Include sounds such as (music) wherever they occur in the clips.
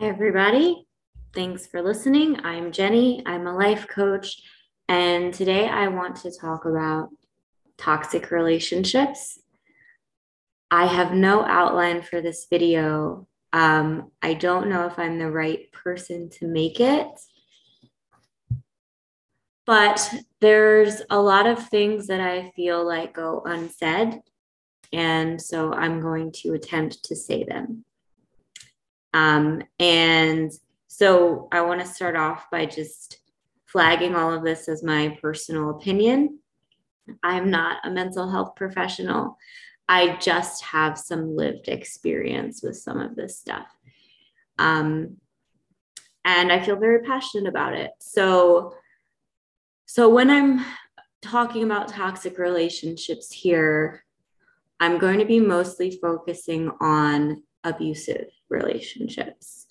Everybody. Thanks for listening. I'm Jenny. I'm a life coach. And today I want to talk about toxic relationships. I have no outline for this video. Um, I don't know if I'm the right person to make it. But there's a lot of things that I feel like go unsaid. And so I'm going to attempt to say them. Um, and so I want to start off by just flagging all of this as my personal opinion. I'm not a mental health professional. I just have some lived experience with some of this stuff. Um, and I feel very passionate about it. So, so when I'm talking about toxic relationships here, I'm going to be mostly focusing on abusive relationships.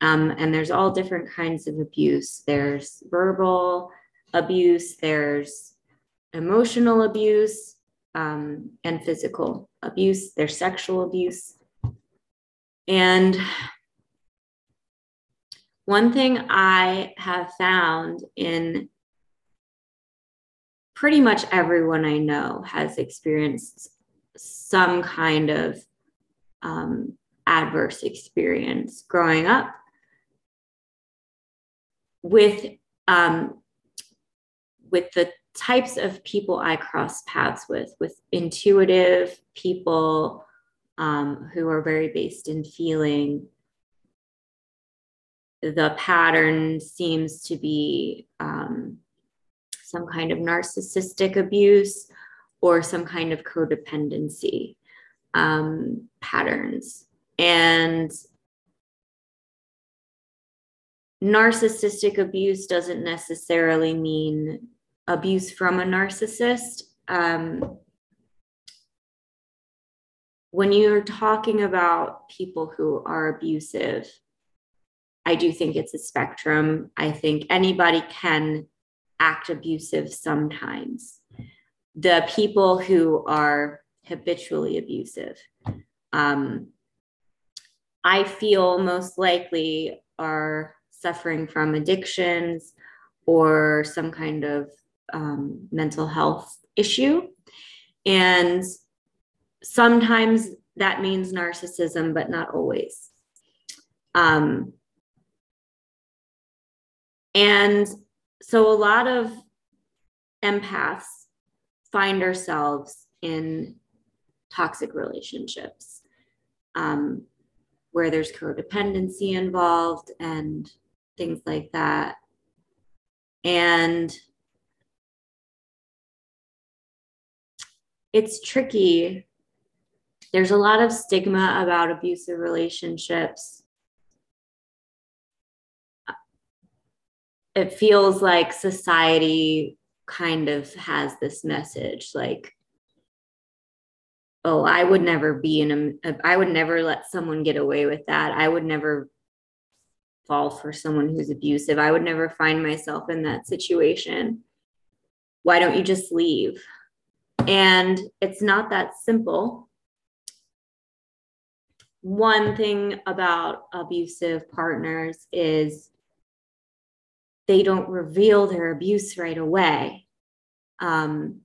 Um, and there's all different kinds of abuse. There's verbal abuse, there's emotional abuse, um, and physical abuse, there's sexual abuse. And one thing I have found in pretty much everyone I know has experienced some kind of um, adverse experience growing up with um, with the types of people I cross paths with, with intuitive people um, who are very based in feeling. The pattern seems to be um, some kind of narcissistic abuse or some kind of codependency um, patterns. And narcissistic abuse doesn't necessarily mean abuse from a narcissist. Um, when you're talking about people who are abusive, I do think it's a spectrum. I think anybody can act abusive sometimes. The people who are habitually abusive, um, I feel most likely are suffering from addictions or some kind of um, mental health issue. And sometimes that means narcissism, but not always. Um, and so a lot of empaths find ourselves in toxic relationships um, where there's codependency involved and things like that. And it's tricky. There's a lot of stigma about abusive relationships. It feels like society kind of has this message like, oh, I would never be in a, I would never let someone get away with that. I would never fall for someone who's abusive. I would never find myself in that situation. Why don't you just leave? And it's not that simple. One thing about abusive partners is they don't reveal their abuse right away. Um,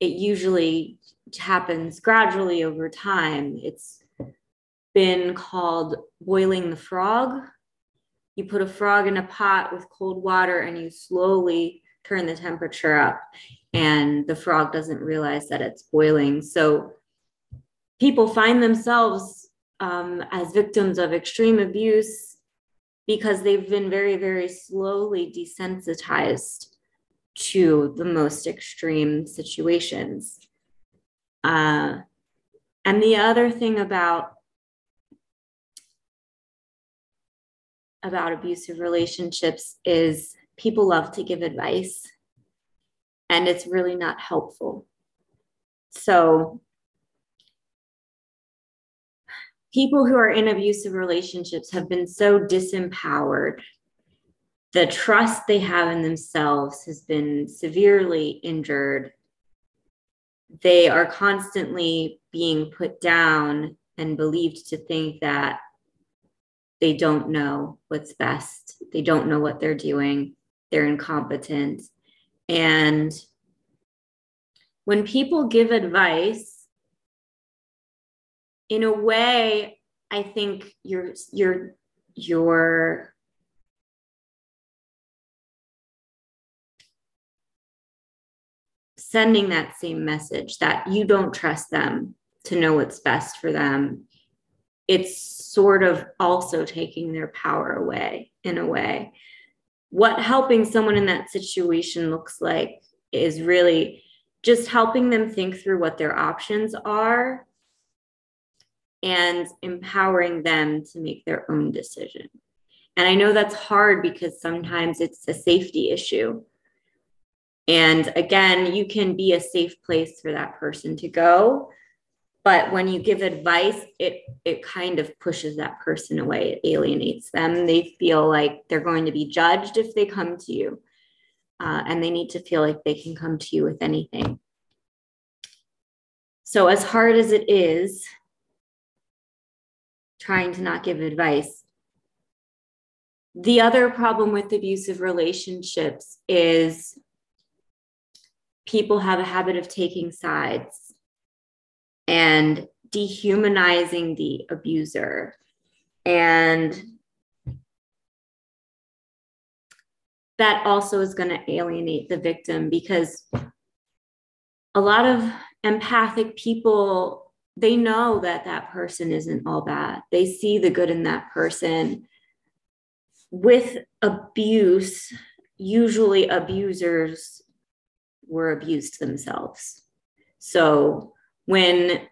it usually happens gradually over time. It's been called boiling the frog. You put a frog in a pot with cold water and you slowly turn the temperature up and the frog doesn't realize that it's boiling. So people find themselves um, as victims of extreme abuse because they've been very, very slowly desensitized to the most extreme situations. Uh, and the other thing about about abusive relationships is people love to give advice and it's really not helpful. So, people who are in abusive relationships have been so disempowered. The trust they have in themselves has been severely injured. They are constantly being put down and believed to think that they don't know what's best. They don't know what they're doing. They're incompetent. And when people give advice, in a way, I think you're you're you're sending that same message that you don't trust them to know what's best for them. It's sort of also taking their power away in a way. What helping someone in that situation looks like is really just helping them think through what their options are and empowering them to make their own decision. And I know that's hard because sometimes it's a safety issue. And again, you can be a safe place for that person to go. But when you give advice, it it kind of pushes that person away. It alienates them. They feel like they're going to be judged if they come to you, uh, and they need to feel like they can come to you with anything. So, as hard as it is, trying to not give advice. The other problem with abusive relationships is people have a habit of taking sides and dehumanizing the abuser. And that also is going to alienate the victim because a lot of empathic people they know that that person isn't all bad. They see the good in that person. With abuse, usually abusers were abused themselves. So when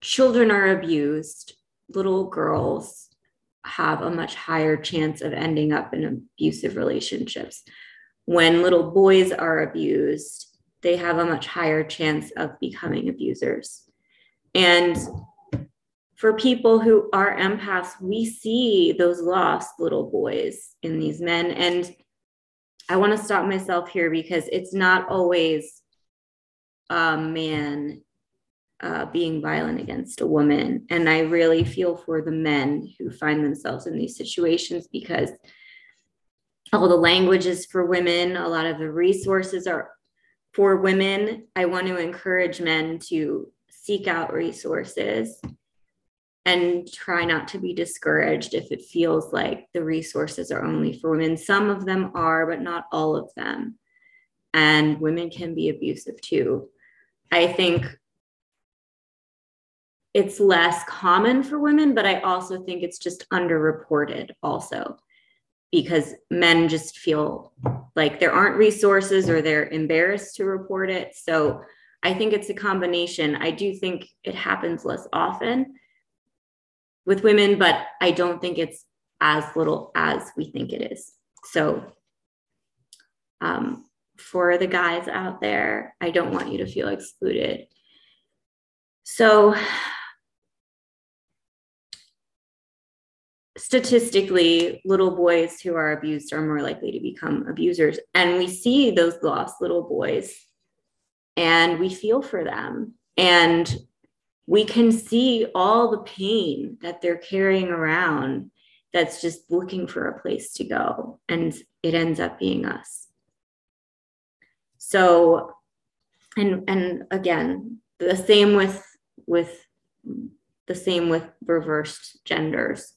children are abused, little girls have a much higher chance of ending up in abusive relationships. When little boys are abused, they have a much higher chance of becoming abusers. And for people who are empaths, we see those lost little boys in these men. And I want to stop myself here because it's not always a man uh, being violent against a woman. And I really feel for the men who find themselves in these situations because all the languages for women, a lot of the resources are for women. I want to encourage men to seek out resources and try not to be discouraged if it feels like the resources are only for women. Some of them are, but not all of them. And women can be abusive too. I think it's less common for women, but I also think it's just underreported also because men just feel like there aren't resources or they're embarrassed to report it. So I think it's a combination. I do think it happens less often with women, but I don't think it's as little as we think it is. So, um, for the guys out there, I don't want you to feel excluded. So, statistically, little boys who are abused are more likely to become abusers. And we see those lost little boys and we feel for them and we can see all the pain that they're carrying around that's just looking for a place to go and it ends up being us. So and and again the same with with the same with reversed genders.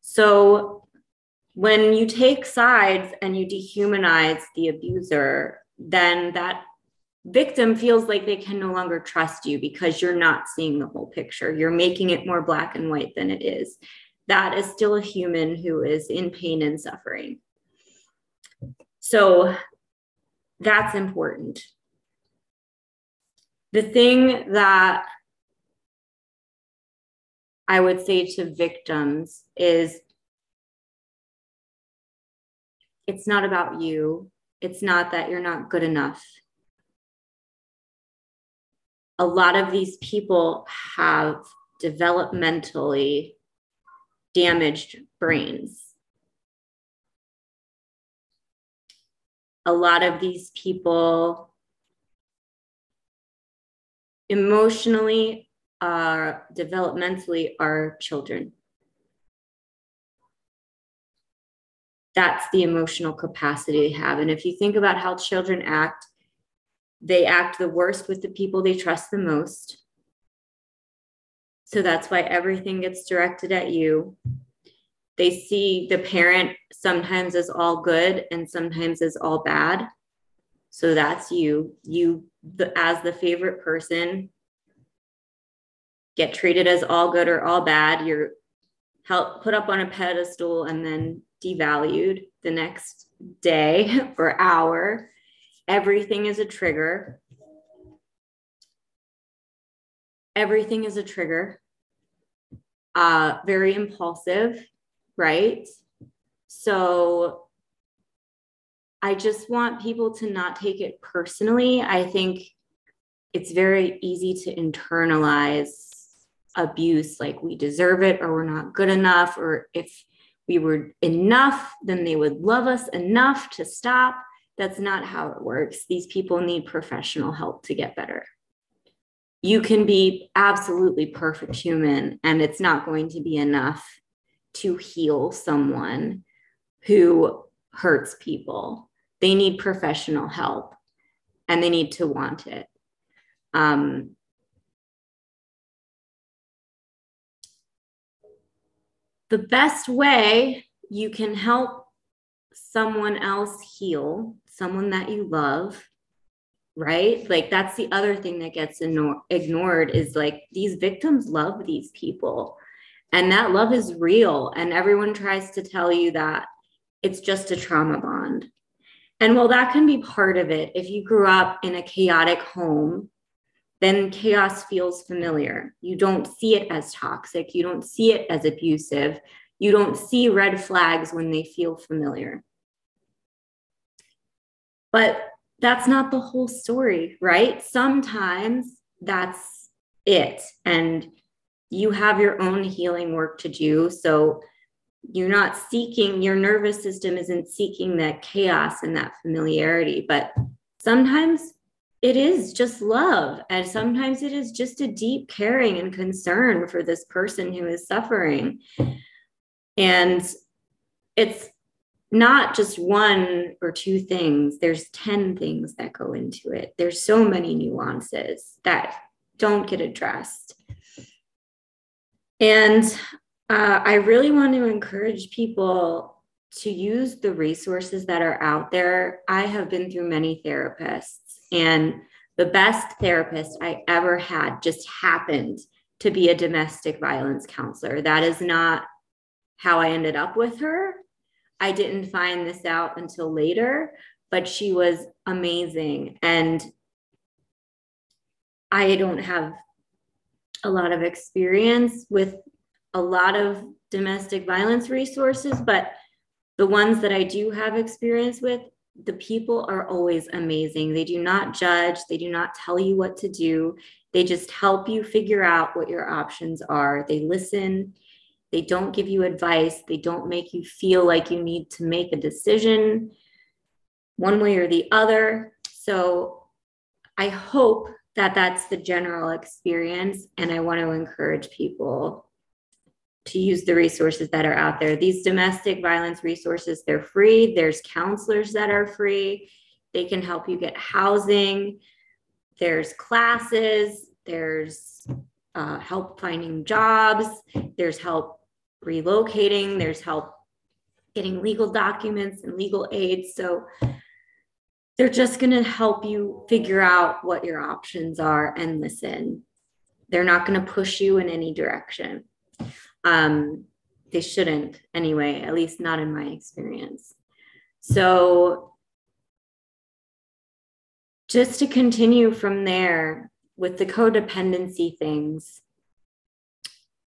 So when you take sides and you dehumanize the abuser then that victim feels like they can no longer trust you because you're not seeing the whole picture. You're making it more black and white than it is. That is still a human who is in pain and suffering. So that's important. The thing that I would say to victims is it's not about you. It's not that you're not good enough a lot of these people have developmentally damaged brains. A lot of these people emotionally are developmentally are children. that's the emotional capacity they have. And if you think about how children act, they act the worst with the people they trust the most. So that's why everything gets directed at you. They see the parent sometimes as all good and sometimes as all bad. So that's you. You, the, as the favorite person, get treated as all good or all bad. You're help put up on a pedestal and then devalued the next day (laughs) or hour. Everything is a trigger. Everything is a trigger. Uh, very impulsive, right? So I just want people to not take it personally. I think it's very easy to internalize abuse like we deserve it or we're not good enough or if we were enough then they would love us enough to stop that's not how it works. These people need professional help to get better. You can be absolutely perfect human and it's not going to be enough to heal someone who hurts people. They need professional help and they need to want it. Um, the best way you can help someone else heal, someone that you love, right? Like that's the other thing that gets ignored is like these victims love these people. And that love is real. And everyone tries to tell you that it's just a trauma bond. And while that can be part of it, if you grew up in a chaotic home then chaos feels familiar. You don't see it as toxic. You don't see it as abusive. You don't see red flags when they feel familiar. But that's not the whole story, right? Sometimes that's it. And you have your own healing work to do. So you're not seeking, your nervous system isn't seeking that chaos and that familiarity. But sometimes it is just love. And sometimes it is just a deep caring and concern for this person who is suffering. And it's not just one or two things, there's 10 things that go into it. There's so many nuances that don't get addressed. And uh, I really want to encourage people to use the resources that are out there. I have been through many therapists and the best therapist I ever had just happened to be a domestic violence counselor. That is not how I ended up with her. I didn't find this out until later, but she was amazing. And I don't have a lot of experience with a lot of domestic violence resources, but the ones that I do have experience with, the people are always amazing. They do not judge, they do not tell you what to do. They just help you figure out what your options are. They listen, they don't give you advice, they don't make you feel like you need to make a decision one way or the other. So I hope that that's the general experience. And I want to encourage people to use the resources that are out there. These domestic violence resources, they're free. There's counselors that are free. They can help you get housing. There's classes. There's uh, help finding jobs. There's help relocating. There's help getting legal documents and legal aid. So they're just going to help you figure out what your options are and listen. They're not going to push you in any direction. Um, they shouldn't anyway, at least not in my experience. So, just to continue from there with the codependency things,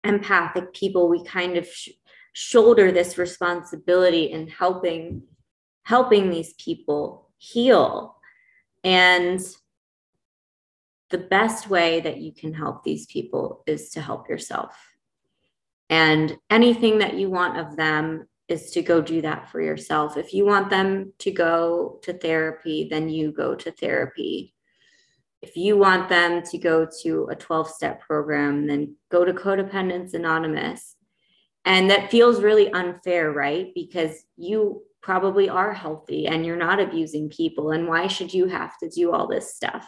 empathic people, we kind of sh- shoulder this responsibility in helping helping these people heal and the best way that you can help these people is to help yourself and anything that you want of them is to go do that for yourself. If you want them to go to therapy, then you go to therapy. If you want them to go to a 12 step program, then go to Co-Dependents Anonymous. And that feels really unfair, right? Because you probably are healthy and you're not abusing people. And why should you have to do all this stuff?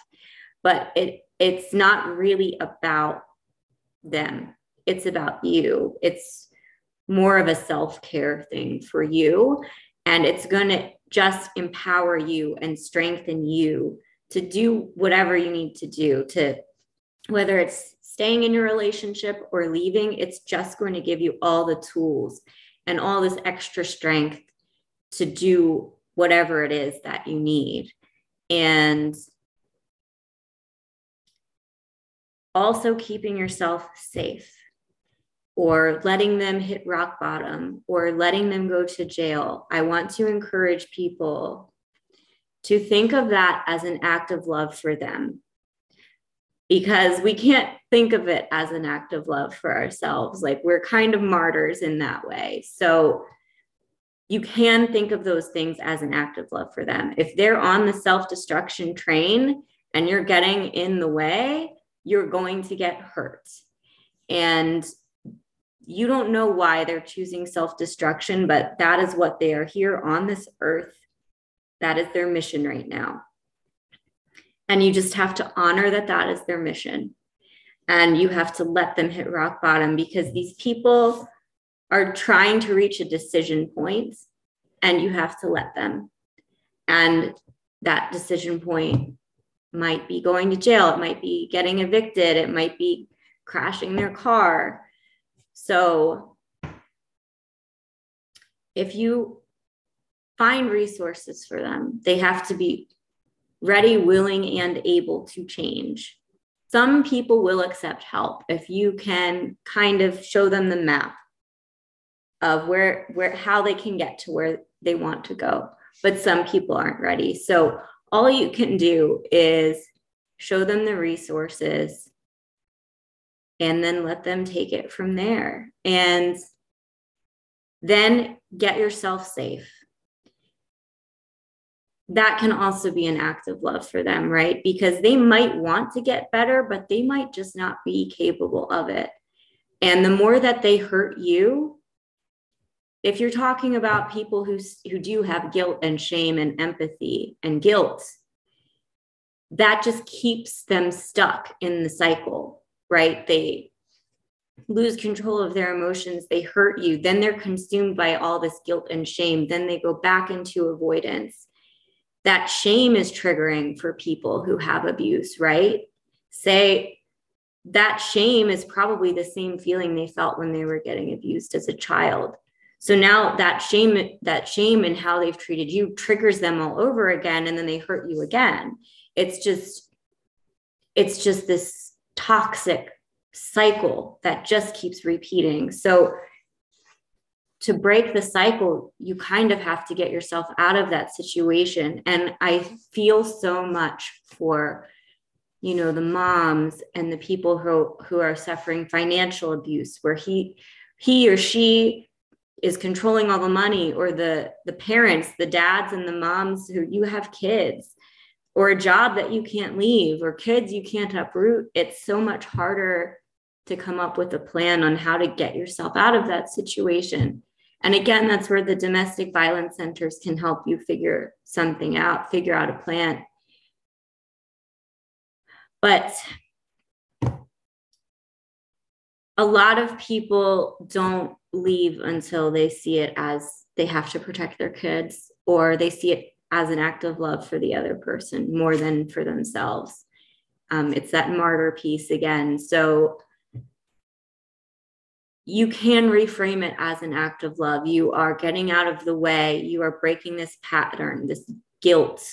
But it it's not really about them. It's about you. It's more of a self-care thing for you. And it's going to just empower you and strengthen you to do whatever you need to do to whether it's staying in your relationship or leaving, it's just going to give you all the tools and all this extra strength to do whatever it is that you need. And also keeping yourself safe or letting them hit rock bottom or letting them go to jail. I want to encourage people to think of that as an act of love for them because we can't think of it as an act of love for ourselves. Like we're kind of martyrs in that way. So you can think of those things as an act of love for them. If they're on the self destruction train and you're getting in the way, you're going to get hurt. And you don't know why they're choosing self destruction, but that is what they are here on this earth. That is their mission right now. And you just have to honor that that is their mission. And you have to let them hit rock bottom because these people are trying to reach a decision point and you have to let them. And that decision point might be going to jail, it might be getting evicted, it might be crashing their car. So if you find resources for them, they have to be ready, willing, and able to change. Some people will accept help if you can kind of show them the map of where where how they can get to where they want to go. But some people aren't ready. So all you can do is show them the resources and then let them take it from there. And then get yourself safe that can also be an act of love for them, right? Because they might want to get better, but they might just not be capable of it. And the more that they hurt you, if you're talking about people who, who do have guilt and shame and empathy and guilt, that just keeps them stuck in the cycle, right? They lose control of their emotions, they hurt you, then they're consumed by all this guilt and shame, then they go back into avoidance that shame is triggering for people who have abuse, right? Say that shame is probably the same feeling they felt when they were getting abused as a child. So now that shame, that shame and how they've treated you triggers them all over again, and then they hurt you again. It's just, it's just this toxic cycle that just keeps repeating. So to break the cycle, you kind of have to get yourself out of that situation. And I feel so much for, you know, the moms and the people who, who are suffering financial abuse, where he he or she is controlling all the money, or the the parents, the dads and the moms who you have kids, or a job that you can't leave, or kids you can't uproot. It's so much harder to come up with a plan on how to get yourself out of that situation and again, that's where the domestic violence centers can help you figure something out, figure out a plan. But a lot of people don't leave until they see it as they have to protect their kids or they see it as an act of love for the other person more than for themselves. Um, it's that martyr piece again. So you can reframe it as an act of love. You are getting out of the way. You are breaking this pattern, this guilt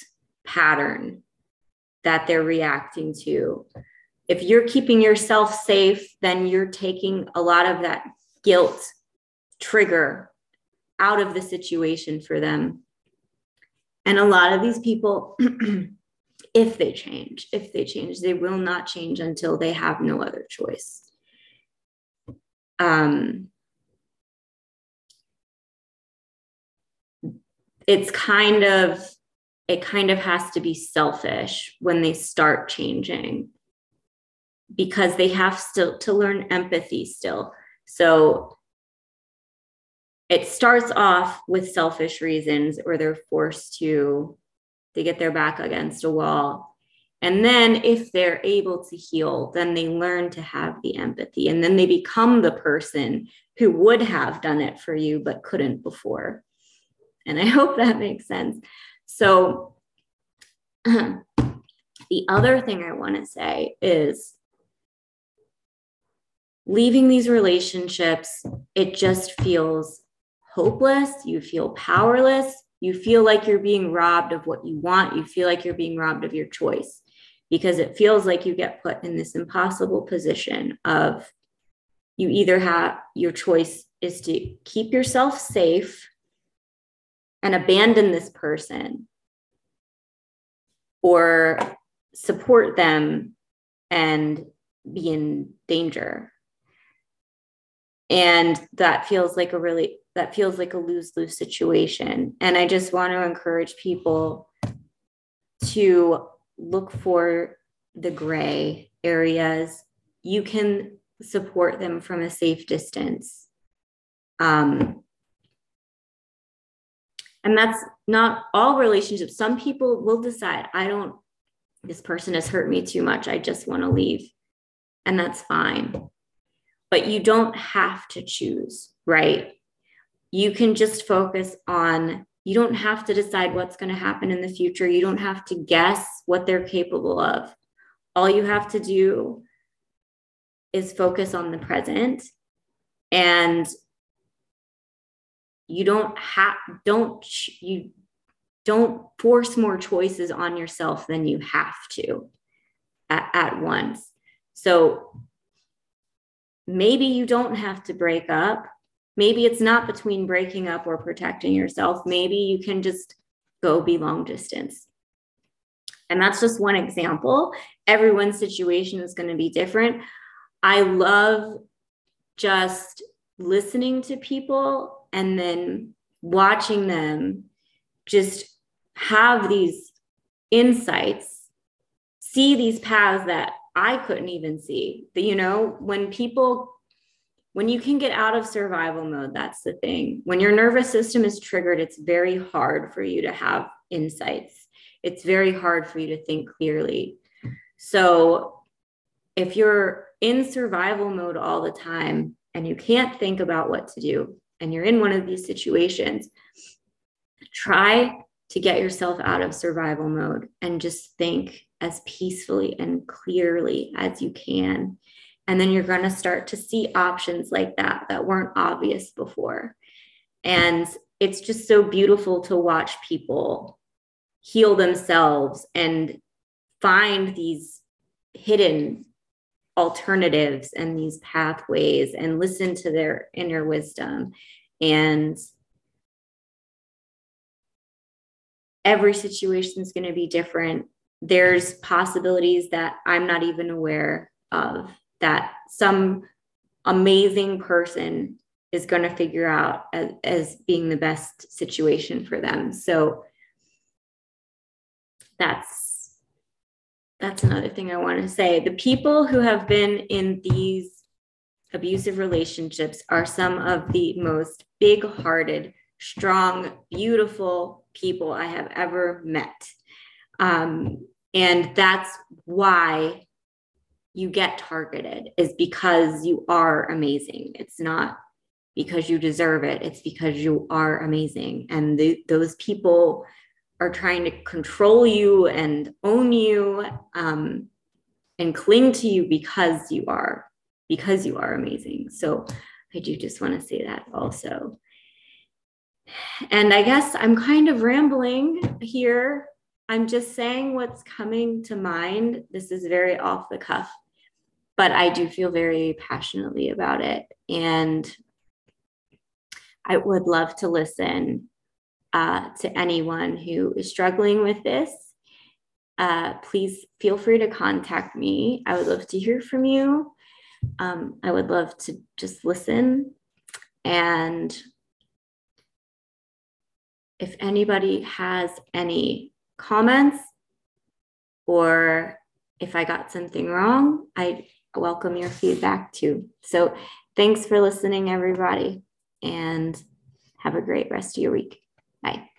pattern that they're reacting to. If you're keeping yourself safe, then you're taking a lot of that guilt trigger out of the situation for them. And a lot of these people, (clears throat) if they change, if they change, they will not change until they have no other choice um, it's kind of it kind of has to be selfish when they start changing because they have still to learn empathy still. So it starts off with selfish reasons or they're forced to they get their back against a wall and then if they're able to heal then they learn to have the empathy. And then they become the person who would have done it for you but couldn't before. And i (laughs) hope that makes sense. So (clears throat) the other thing i want to say is leaving these relationships it just feels hopeless, you feel powerless, you feel like you're being robbed of what you want, you feel like you're being robbed of your choice because it feels like you get put in this impossible position of you either have your choice is to keep yourself safe and abandon this person or support them and be in danger and that feels like a really that feels like a lose lose situation. And I just want to encourage people to look for the gray areas. You can support them from a safe distance. Um, and that's not all relationships. Some people will decide, I don't, this person has hurt me too much. I just want to leave. And that's fine. But you don't have to choose, right? you can just focus on you don't have to decide what's going to happen in the future. You don't have to guess what they're capable of. All you have to do is focus on the present and you don't have don't you don't force more choices on yourself than you have to at, at once. So maybe you don't have to break up maybe it's not between breaking up or protecting yourself. Maybe you can just go be long distance. And that's just one example. Everyone's situation is going to be different. I love just listening to people and then watching them just have these insights, see these paths that I couldn't even see. That, you know, when people when you can get out of survival mode, that's the thing. When your nervous system is triggered, it's very hard for you to have insights. It's very hard for you to think clearly. So, if you're in survival mode all the time and you can't think about what to do, and you're in one of these situations, try to get yourself out of survival mode and just think as peacefully and clearly as you can and then you're going to start to see options like that that weren't obvious before. And it's just so beautiful to watch people heal themselves and find these hidden alternatives and these pathways and listen to their inner wisdom. And every situation is going to be different. There's possibilities that I'm not even aware of that some amazing person is going to figure out as, as being the best situation for them. So that's that's another thing I want to say. The people who have been in these abusive relationships are some of the most big-hearted, strong, beautiful people I have ever met. Um, and that's why you get targeted is because you are amazing. It's not because you deserve it, it's because you are amazing. And those people are trying to control you and own you um, and cling to you because you are because you are amazing. So I do just want to say that also. And I guess I'm kind of rambling here. I'm just saying what's coming to mind. This is very off the cuff but I do feel very passionately about it. And I would love to listen uh, to anyone who is struggling with this. Uh, please feel free to contact me. I would love to hear from you. Um, I would love to just listen. And if anybody has any comments or if I got something wrong, I welcome your feedback too. So thanks for listening, everybody. And Have a great rest of your week. Bye.